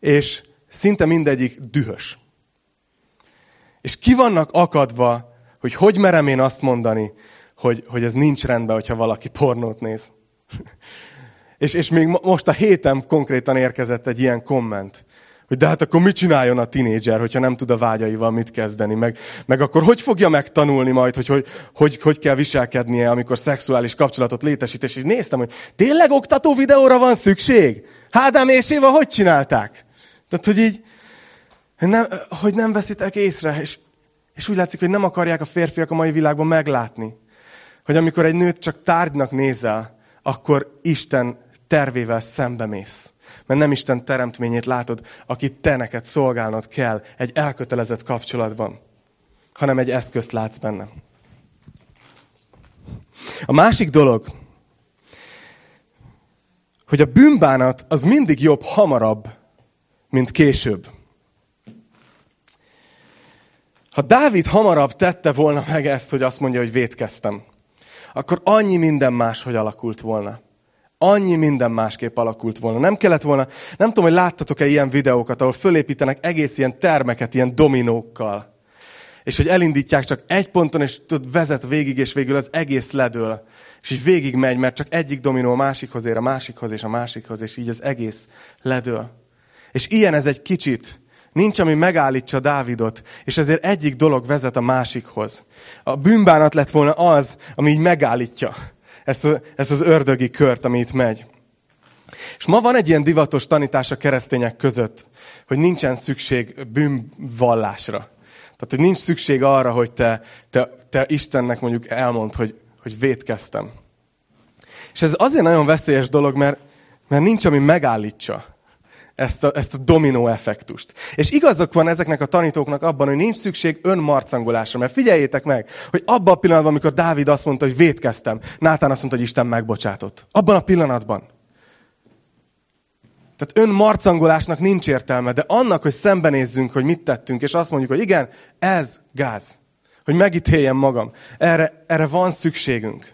és szinte mindegyik dühös. És ki vannak akadva, hogy hogy merem én azt mondani, hogy, hogy ez nincs rendben, hogyha valaki pornót néz. és, és még most a héten konkrétan érkezett egy ilyen komment, hogy de hát akkor mit csináljon a tinédzser, hogyha nem tud a vágyaival mit kezdeni, meg, meg akkor hogy fogja megtanulni majd, hogy hogy, hogy hogy kell viselkednie, amikor szexuális kapcsolatot létesít, és így néztem, hogy tényleg oktató videóra van szükség? Hádám és Éva hogy csinálták? Tehát, hogy így, nem, hogy nem veszitek észre, és, és úgy látszik, hogy nem akarják a férfiak a mai világban meglátni, hogy amikor egy nőt csak tárgynak nézel, akkor Isten tervével szembemész. Mert nem Isten teremtményét látod, akit te neked szolgálnod kell egy elkötelezett kapcsolatban, hanem egy eszközt látsz benne. A másik dolog, hogy a bűnbánat az mindig jobb hamarabb, mint később. Ha Dávid hamarabb tette volna meg ezt, hogy azt mondja, hogy vétkeztem, akkor annyi minden máshogy alakult volna. Annyi minden másképp alakult volna. Nem kellett volna, nem tudom, hogy láttatok-e ilyen videókat, ahol fölépítenek egész ilyen termeket, ilyen dominókkal. És hogy elindítják csak egy ponton, és tud, vezet végig, és végül az egész ledől. És így végig megy, mert csak egyik dominó a másikhoz ér, a másikhoz és a másikhoz, és így az egész ledől. És ilyen ez egy kicsit. Nincs, ami megállítsa Dávidot, és ezért egyik dolog vezet a másikhoz. A bűnbánat lett volna az, ami így megállítja ezt, a, ezt az ördögi kört, ami itt megy. És ma van egy ilyen divatos tanítás a keresztények között, hogy nincsen szükség bűnvallásra. Tehát, hogy nincs szükség arra, hogy te, te, te Istennek mondjuk elmond, hogy, hogy vétkeztem. És ez azért nagyon veszélyes dolog, mert, mert nincs, ami megállítsa ezt a, ezt a dominó effektust. És igazok van ezeknek a tanítóknak abban, hogy nincs szükség önmarcangolásra. Mert figyeljétek meg, hogy abban a pillanatban, amikor Dávid azt mondta, hogy vétkeztem, Nátán azt mondta, hogy Isten megbocsátott. Abban a pillanatban. Tehát önmarcangolásnak nincs értelme, de annak, hogy szembenézzünk, hogy mit tettünk, és azt mondjuk, hogy igen, ez gáz. Hogy megítéljem magam. Erre, erre van szükségünk.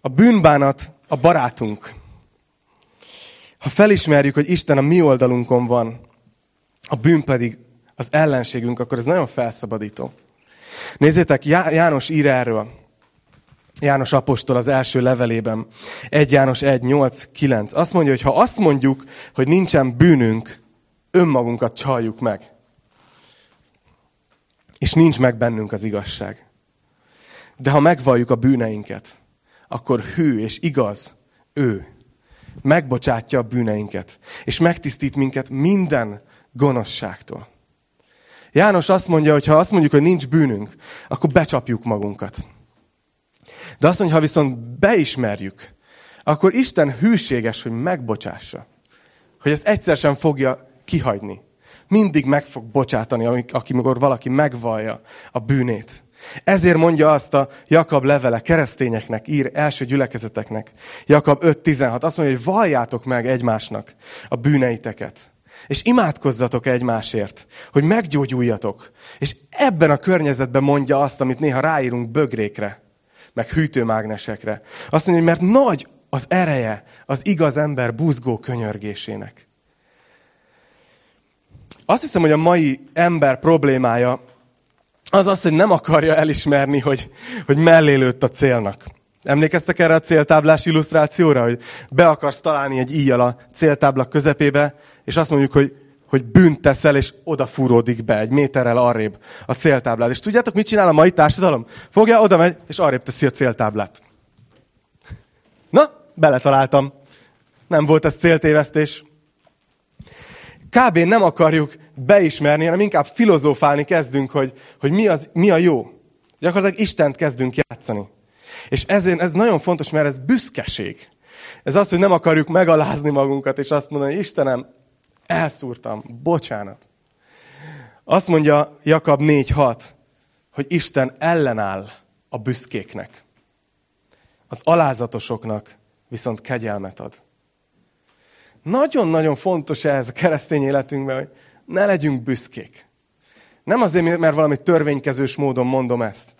A bűnbánat a barátunk. Ha felismerjük, hogy Isten a mi oldalunkon van, a bűn pedig az ellenségünk, akkor ez nagyon felszabadító. Nézzétek, János ír erről. János apostol az első levelében. 1 János 1, 8, 9. Azt mondja, hogy ha azt mondjuk, hogy nincsen bűnünk, önmagunkat csaljuk meg. És nincs meg bennünk az igazság. De ha megvalljuk a bűneinket, akkor hű és igaz ő, megbocsátja a bűneinket, és megtisztít minket minden gonoszságtól. János azt mondja, hogy ha azt mondjuk, hogy nincs bűnünk, akkor becsapjuk magunkat. De azt mondja, ha viszont beismerjük, akkor Isten hűséges, hogy megbocsássa. Hogy ezt egyszer sem fogja kihagyni. Mindig meg fog bocsátani, amikor valaki megvallja a bűnét. Ezért mondja azt a Jakab levele keresztényeknek, ír első gyülekezeteknek. Jakab 5.16 azt mondja, hogy valljátok meg egymásnak a bűneiteket. És imádkozzatok egymásért, hogy meggyógyuljatok. És ebben a környezetben mondja azt, amit néha ráírunk bögrékre, meg hűtőmágnesekre. Azt mondja, hogy mert nagy az ereje az igaz ember buzgó könyörgésének. Azt hiszem, hogy a mai ember problémája az az, hogy nem akarja elismerni, hogy, hogy mellé lőtt a célnak. Emlékeztek erre a céltáblás illusztrációra, hogy be akarsz találni egy íjjal a céltábla közepébe, és azt mondjuk, hogy, hogy bűnt teszel, és odafúródik be egy méterrel arrébb a céltáblát. És tudjátok, mit csinál a mai társadalom? Fogja, oda megy, és arrébb teszi a céltáblát. Na, beletaláltam. Nem volt ez céltévesztés. Kb. nem akarjuk beismerni, hanem inkább filozófálni kezdünk, hogy, hogy mi, az, mi a jó. Gyakorlatilag Istent kezdünk játszani. És ezért ez nagyon fontos, mert ez büszkeség. Ez az, hogy nem akarjuk megalázni magunkat, és azt mondani, Istenem, elszúrtam, bocsánat. Azt mondja Jakab 4.6, hogy Isten ellenáll a büszkéknek. Az alázatosoknak viszont kegyelmet ad. Nagyon-nagyon fontos ez a keresztény életünkben, hogy ne legyünk büszkék. Nem azért, mert valami törvénykezős módon mondom ezt,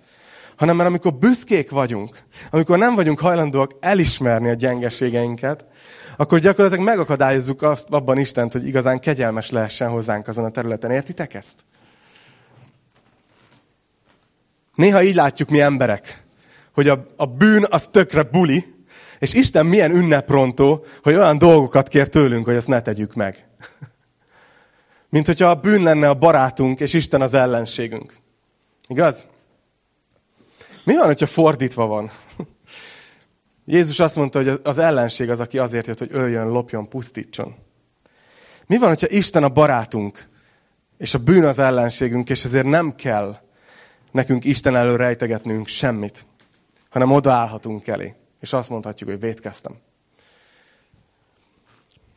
hanem mert amikor büszkék vagyunk, amikor nem vagyunk hajlandóak elismerni a gyengeségeinket, akkor gyakorlatilag megakadályozzuk azt abban Istent, hogy igazán kegyelmes lehessen hozzánk azon a területen. Értitek ezt? Néha így látjuk mi emberek, hogy a, a bűn az tökre buli, és Isten milyen ünneprontó, hogy olyan dolgokat kér tőlünk, hogy ezt ne tegyük meg. Mint hogyha a bűn lenne a barátunk, és Isten az ellenségünk. Igaz? Mi van, hogyha fordítva van? Jézus azt mondta, hogy az ellenség az, aki azért jött, hogy öljön, lopjon, pusztítson. Mi van, hogyha Isten a barátunk, és a bűn az ellenségünk, és ezért nem kell nekünk Isten elől rejtegetnünk semmit, hanem odaállhatunk elé, és azt mondhatjuk, hogy vétkeztem.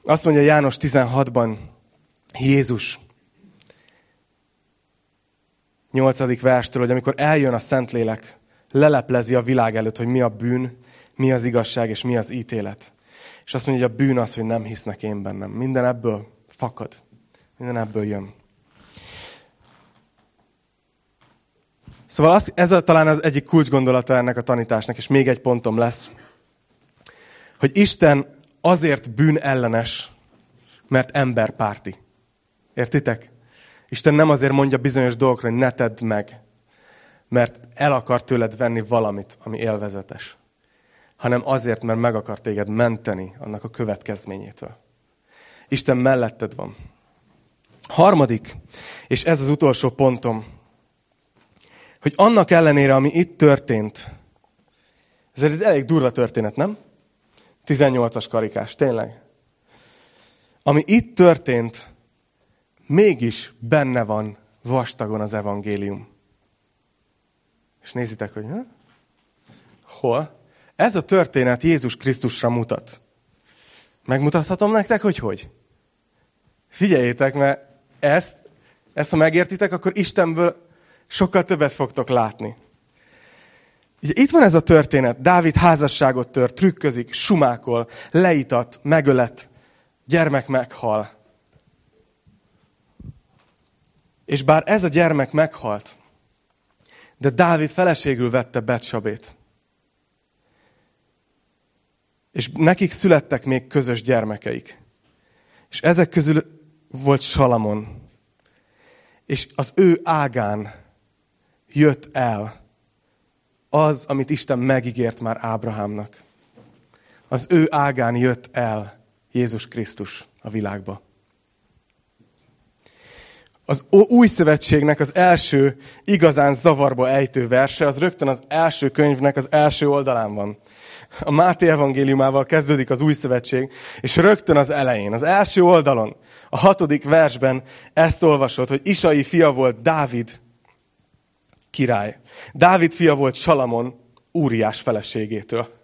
Azt mondja János 16-ban Jézus 8. verstől, hogy amikor eljön a Szentlélek, leleplezi a világ előtt, hogy mi a bűn, mi az igazság és mi az ítélet. És azt mondja, hogy a bűn az, hogy nem hisznek én bennem. Minden ebből fakad. Minden ebből jön. Szóval az, ez a, talán az egyik kulcsgondolata ennek a tanításnak, és még egy pontom lesz, hogy Isten azért bűn ellenes, mert emberpárti. Értitek? Isten nem azért mondja bizonyos dolgokra, hogy ne tedd meg, mert el akar tőled venni valamit, ami élvezetes, hanem azért, mert meg akar téged menteni annak a következményétől. Isten melletted van. Harmadik, és ez az utolsó pontom, hogy annak ellenére, ami itt történt, ez egy elég durva történet, nem? 18-as karikás, tényleg. Ami itt történt, mégis benne van vastagon az evangélium. És nézitek, hogy ha? hol? Ez a történet Jézus Krisztusra mutat. Megmutathatom nektek, hogy hogy? Figyeljétek, mert ezt, ezt ha megértitek, akkor Istenből sokkal többet fogtok látni. Ugye itt van ez a történet. Dávid házasságot tört, trükközik, sumákol, leítat, megölet, gyermek meghal. És bár ez a gyermek meghalt, de Dávid feleségül vette Betsabét. És nekik születtek még közös gyermekeik. És ezek közül volt Salamon. És az ő ágán jött el az, amit Isten megígért már Ábrahámnak. Az ő ágán jött el Jézus Krisztus a világba. Az új szövetségnek az első igazán zavarba ejtő verse, az rögtön az első könyvnek az első oldalán van. A Máté evangéliumával kezdődik az új szövetség, és rögtön az elején, az első oldalon, a hatodik versben ezt olvasod, hogy Isai fia volt Dávid király. Dávid fia volt Salamon, úriás feleségétől.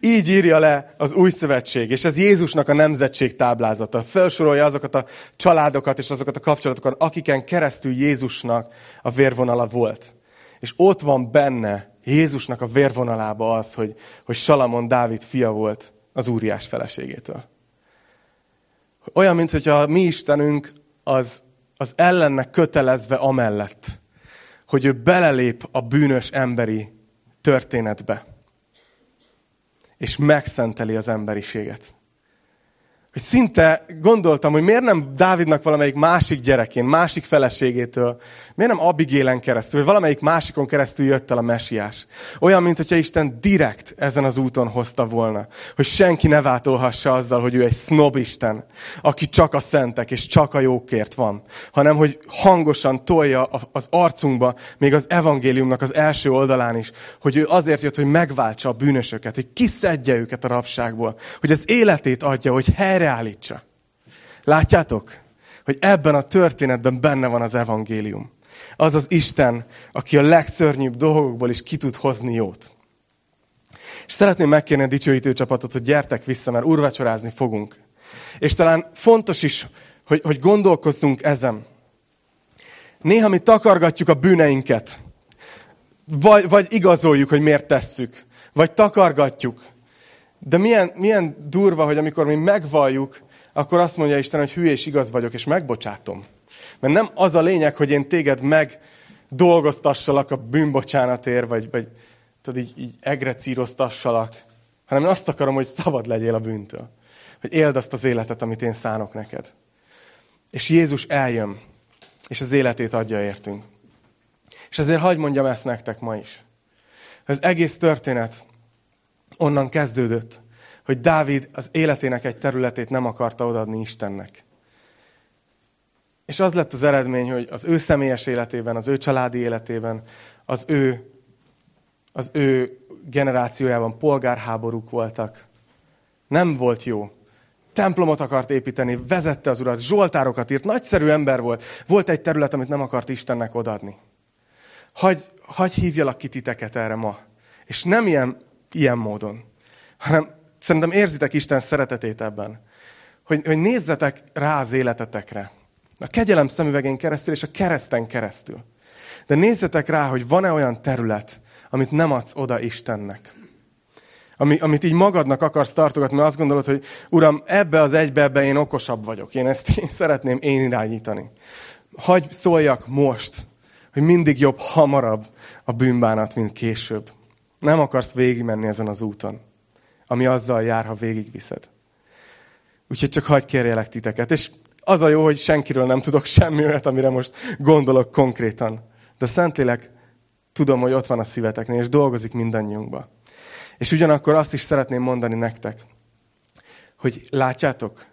Így írja le az új szövetség, és ez Jézusnak a nemzetség táblázata. Felsorolja azokat a családokat és azokat a kapcsolatokat, akiken keresztül Jézusnak a vérvonala volt. És ott van benne Jézusnak a vérvonalába az, hogy, hogy Salamon Dávid fia volt az úriás feleségétől. Olyan, mint hogyha a mi Istenünk az, az ellennek kötelezve amellett, hogy ő belelép a bűnös emberi történetbe és megszenteli az emberiséget. Hogy szinte gondoltam, hogy miért nem Dávidnak valamelyik másik gyerekén, másik feleségétől, miért nem Abigélen keresztül, vagy valamelyik másikon keresztül jött el a mesiás. Olyan, mint hogyha Isten direkt ezen az úton hozta volna. Hogy senki ne váltolhassa azzal, hogy ő egy snob Isten, aki csak a szentek és csak a jókért van. Hanem, hogy hangosan tolja az arcunkba, még az evangéliumnak az első oldalán is, hogy ő azért jött, hogy megváltsa a bűnösöket, hogy kiszedje őket a rabságból, hogy az életét adja, hogy helyre helyreállítsa. Látjátok, hogy ebben a történetben benne van az evangélium. Az az Isten, aki a legszörnyűbb dolgokból is ki tud hozni jót. És szeretném megkérni a dicsőítő csapatot, hogy gyertek vissza, mert urvacsorázni fogunk. És talán fontos is, hogy, hogy gondolkozzunk ezen. Néha mi takargatjuk a bűneinket. Vagy, vagy igazoljuk, hogy miért tesszük. Vagy takargatjuk. De milyen, milyen durva, hogy amikor mi megvalljuk, akkor azt mondja Isten, hogy hű és igaz vagyok, és megbocsátom. Mert nem az a lényeg, hogy én téged meg dolgoztassalak a bűnbocsánatért, vagy, vagy tudod, így, így egrecíroztassalak, hanem én azt akarom, hogy szabad legyél a bűntől. Hogy éld azt az életet, amit én szánok neked. És Jézus eljön, és az életét adja értünk. És ezért hagyd mondjam ezt nektek ma is. Az egész történet onnan kezdődött, hogy Dávid az életének egy területét nem akarta odaadni Istennek. És az lett az eredmény, hogy az ő személyes életében, az ő családi életében, az ő, az ő generációjában polgárháborúk voltak. Nem volt jó. Templomot akart építeni, vezette az urat, zsoltárokat írt, nagyszerű ember volt. Volt egy terület, amit nem akart Istennek odadni. Hagy, hagy hívjalak ki titeket erre ma. És nem ilyen, ilyen módon, hanem szerintem érzitek Isten szeretetét ebben. Hogy, hogy nézzetek rá az életetekre. A kegyelem szemüvegén keresztül és a kereszten keresztül. De nézzetek rá, hogy van-e olyan terület, amit nem adsz oda Istennek. Ami, amit így magadnak akarsz tartogatni, mert azt gondolod, hogy Uram, ebbe az egybe, ebbe én okosabb vagyok. Én ezt én szeretném én irányítani. Hagy szóljak most, hogy mindig jobb hamarabb a bűnbánat, mint később. Nem akarsz végigmenni ezen az úton, ami azzal jár, ha végigviszed. Úgyhogy csak hagyj kérjelek titeket. És az a jó, hogy senkiről nem tudok semmi olyat, amire most gondolok konkrétan. De Szentlélek tudom, hogy ott van a szíveteknél, és dolgozik mindannyiunkba. És ugyanakkor azt is szeretném mondani nektek, hogy látjátok,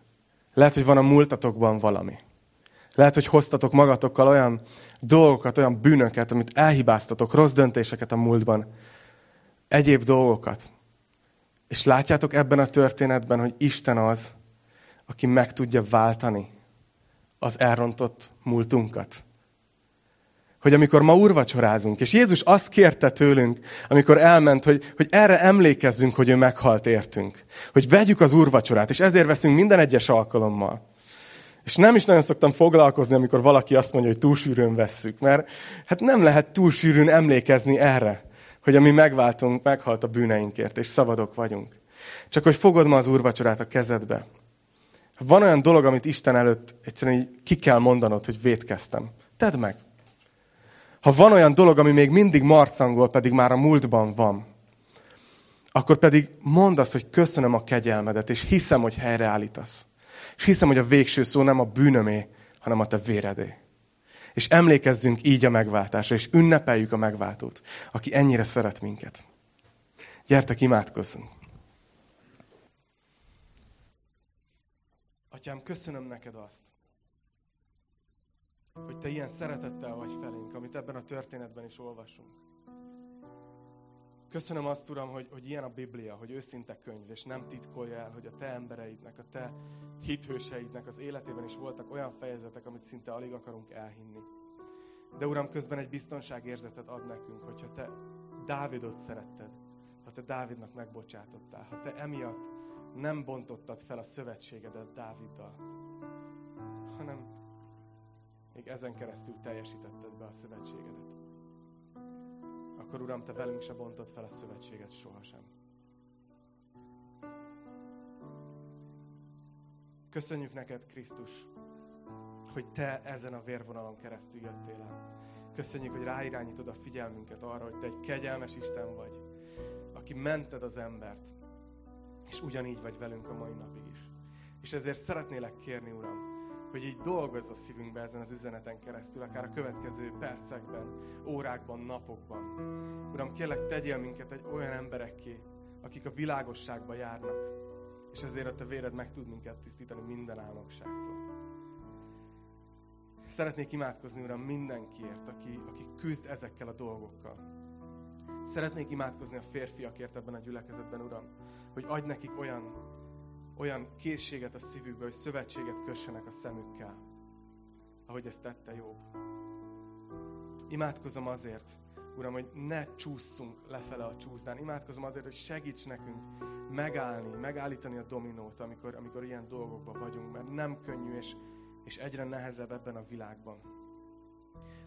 lehet, hogy van a múltatokban valami. Lehet, hogy hoztatok magatokkal olyan dolgokat, olyan bűnöket, amit elhibáztatok, rossz döntéseket a múltban, egyéb dolgokat. És látjátok ebben a történetben, hogy Isten az, aki meg tudja váltani az elrontott múltunkat hogy amikor ma urvacsorázunk, és Jézus azt kérte tőlünk, amikor elment, hogy, hogy erre emlékezzünk, hogy ő meghalt értünk. Hogy vegyük az urvacsorát, és ezért veszünk minden egyes alkalommal. És nem is nagyon szoktam foglalkozni, amikor valaki azt mondja, hogy túl sűrűn vesszük, mert hát nem lehet túl emlékezni erre, hogy ami megváltunk, meghalt a bűneinkért, és szabadok vagyunk. Csak hogy fogod ma az úrvacsorát a kezedbe. Van olyan dolog, amit Isten előtt egyszerűen így ki kell mondanod, hogy vétkeztem. Tedd meg. Ha van olyan dolog, ami még mindig marcangol, pedig már a múltban van, akkor pedig mondd azt, hogy köszönöm a kegyelmedet, és hiszem, hogy helyreállítasz. És hiszem, hogy a végső szó nem a bűnömé, hanem a te véredé. És emlékezzünk így a megváltásra, és ünnepeljük a megváltót, aki ennyire szeret minket. Gyertek, imádkozzunk! Atyám, köszönöm neked azt, hogy te ilyen szeretettel vagy felénk, amit ebben a történetben is olvasunk. Köszönöm azt, Uram, hogy, hogy ilyen a Biblia, hogy őszinte könyv, és nem titkolja el, hogy a te embereidnek, a te hithőseidnek az életében is voltak olyan fejezetek, amit szinte alig akarunk elhinni. De Uram, közben egy biztonságérzetet ad nekünk, hogyha te Dávidot szeretted, ha te Dávidnak megbocsátottál, ha te emiatt nem bontottad fel a szövetségedet Dáviddal, hanem még ezen keresztül teljesítetted be a szövetségedet. Akkor Uram, Te velünk se bontod fel a szövetséget sohasem. Köszönjük neked, Krisztus, hogy Te ezen a vérvonalon keresztül jöttél el. Köszönjük, hogy ráirányítod a figyelmünket arra, hogy Te egy kegyelmes Isten vagy, aki mented az embert, és ugyanígy vagy velünk a mai napig is. És ezért szeretnélek kérni, Uram, hogy így dolgozz a szívünkbe ezen az üzeneten keresztül, akár a következő percekben, órákban, napokban. Uram, kérlek, tegyél minket egy olyan emberekké, akik a világosságba járnak, és ezért a Te véred meg tud minket tisztítani minden álmokságtól. Szeretnék imádkozni, Uram, mindenkiért, aki, aki küzd ezekkel a dolgokkal. Szeretnék imádkozni a férfiakért ebben a gyülekezetben, Uram, hogy adj nekik olyan olyan készséget a szívükbe, hogy szövetséget kössenek a szemükkel, ahogy ezt tette Jobb. Imádkozom azért, Uram, hogy ne csúszunk lefele a csúszdán. Imádkozom azért, hogy segíts nekünk megállni, megállítani a dominót, amikor, amikor ilyen dolgokban vagyunk, mert nem könnyű, és, és egyre nehezebb ebben a világban.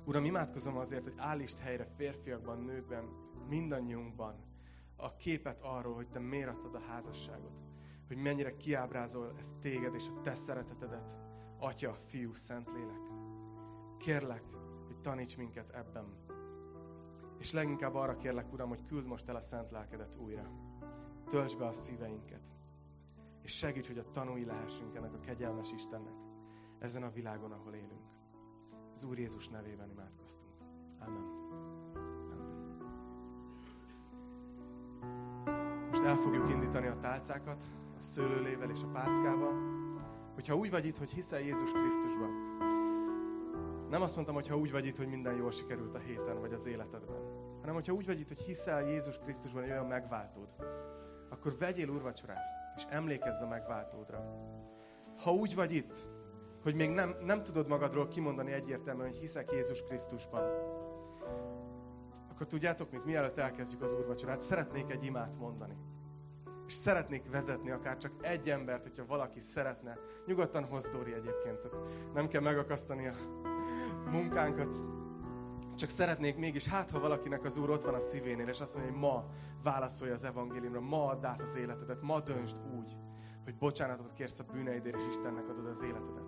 Uram, imádkozom azért, hogy állítsd helyre férfiakban, nőkben, mindannyiunkban a képet arról, hogy te miért adtad a házasságot. Hogy mennyire kiábrázol ezt téged és a te szeretetedet. Atya, Fiú, Szentlélek. Kérlek, hogy taníts minket ebben. És leginkább arra kérlek, Uram, hogy küld most el a szent lelkedet újra. Töltsd be a szíveinket. És segíts, hogy a tanúi lehessünk ennek a kegyelmes Istennek ezen a világon, ahol élünk. Az Úr Jézus nevében imádkoztunk. Amen. Most el fogjuk indítani a tálcákat, szőlőlével és a pászkával. Hogyha úgy vagy itt, hogy hiszel Jézus Krisztusban, nem azt mondtam, hogy ha úgy vagy itt, hogy minden jól sikerült a héten, vagy az életedben, hanem hogyha úgy vagy itt, hogy hiszel Jézus Krisztusban, hogy olyan megváltód, akkor vegyél úrvacsorát, és emlékezz a megváltódra. Ha úgy vagy itt, hogy még nem, nem tudod magadról kimondani egyértelműen, hogy hiszek Jézus Krisztusban, akkor tudjátok mit, mielőtt elkezdjük az úrvacsorát, szeretnék egy imát mondani. És szeretnék vezetni akár csak egy embert, hogyha valaki szeretne. Nyugodtan hoz Dóri egyébként. Nem kell megakasztani a munkánkat. Csak szeretnék mégis, hát ha valakinek az Úr ott van a szívénél, és azt mondja, hogy ma válaszolja az evangéliumra, ma add át az életedet, ma döntsd úgy, hogy bocsánatot kérsz a bűneidért, és Istennek adod az életedet.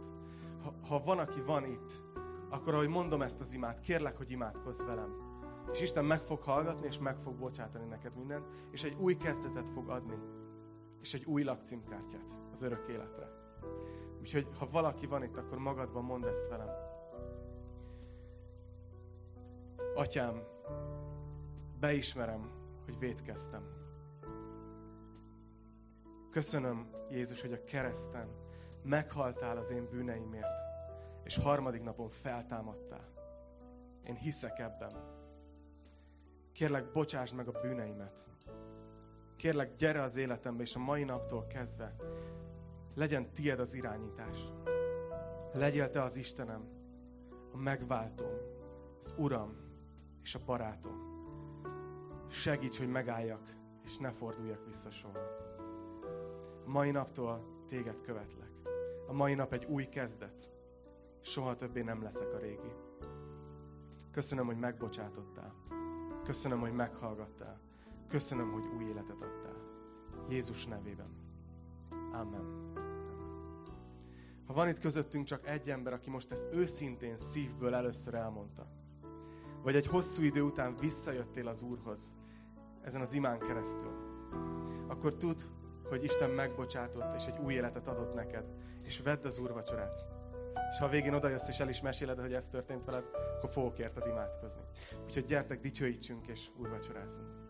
Ha, ha van, aki van itt, akkor ahogy mondom ezt az imát, kérlek, hogy imádkozz velem. És Isten meg fog hallgatni, és meg fog bocsátani neked mindent, és egy új kezdetet fog adni. És egy új lakcímkártyát az örök életre. Úgyhogy, ha valaki van itt, akkor magadban mondd ezt velem. Atyám, beismerem, hogy vétkeztem. Köszönöm, Jézus, hogy a kereszten meghaltál az én bűneimért, és harmadik napon feltámadtál. Én hiszek ebben. Kérlek, bocsásd meg a bűneimet. Kérlek, gyere az életembe, és a mai naptól kezdve legyen tied az irányítás. Legyél te az Istenem, a megváltom, az Uram és a barátom. Segíts, hogy megálljak, és ne forduljak vissza soha. A mai naptól téged követlek. A mai nap egy új kezdet. Soha többé nem leszek a régi. Köszönöm, hogy megbocsátottál. Köszönöm, hogy meghallgattál. Köszönöm, hogy új életet adtál. Jézus nevében. Amen. Ha van itt közöttünk csak egy ember, aki most ezt őszintén szívből először elmondta, vagy egy hosszú idő után visszajöttél az Úrhoz, ezen az imán keresztül, akkor tud, hogy Isten megbocsátott, és egy új életet adott neked, és vedd az úrvacsorát. És ha a végén odajössz, és el is meséled, hogy ez történt veled, akkor fogok érted imádkozni. Úgyhogy gyertek, dicsőítsünk, és úrvacsorázunk.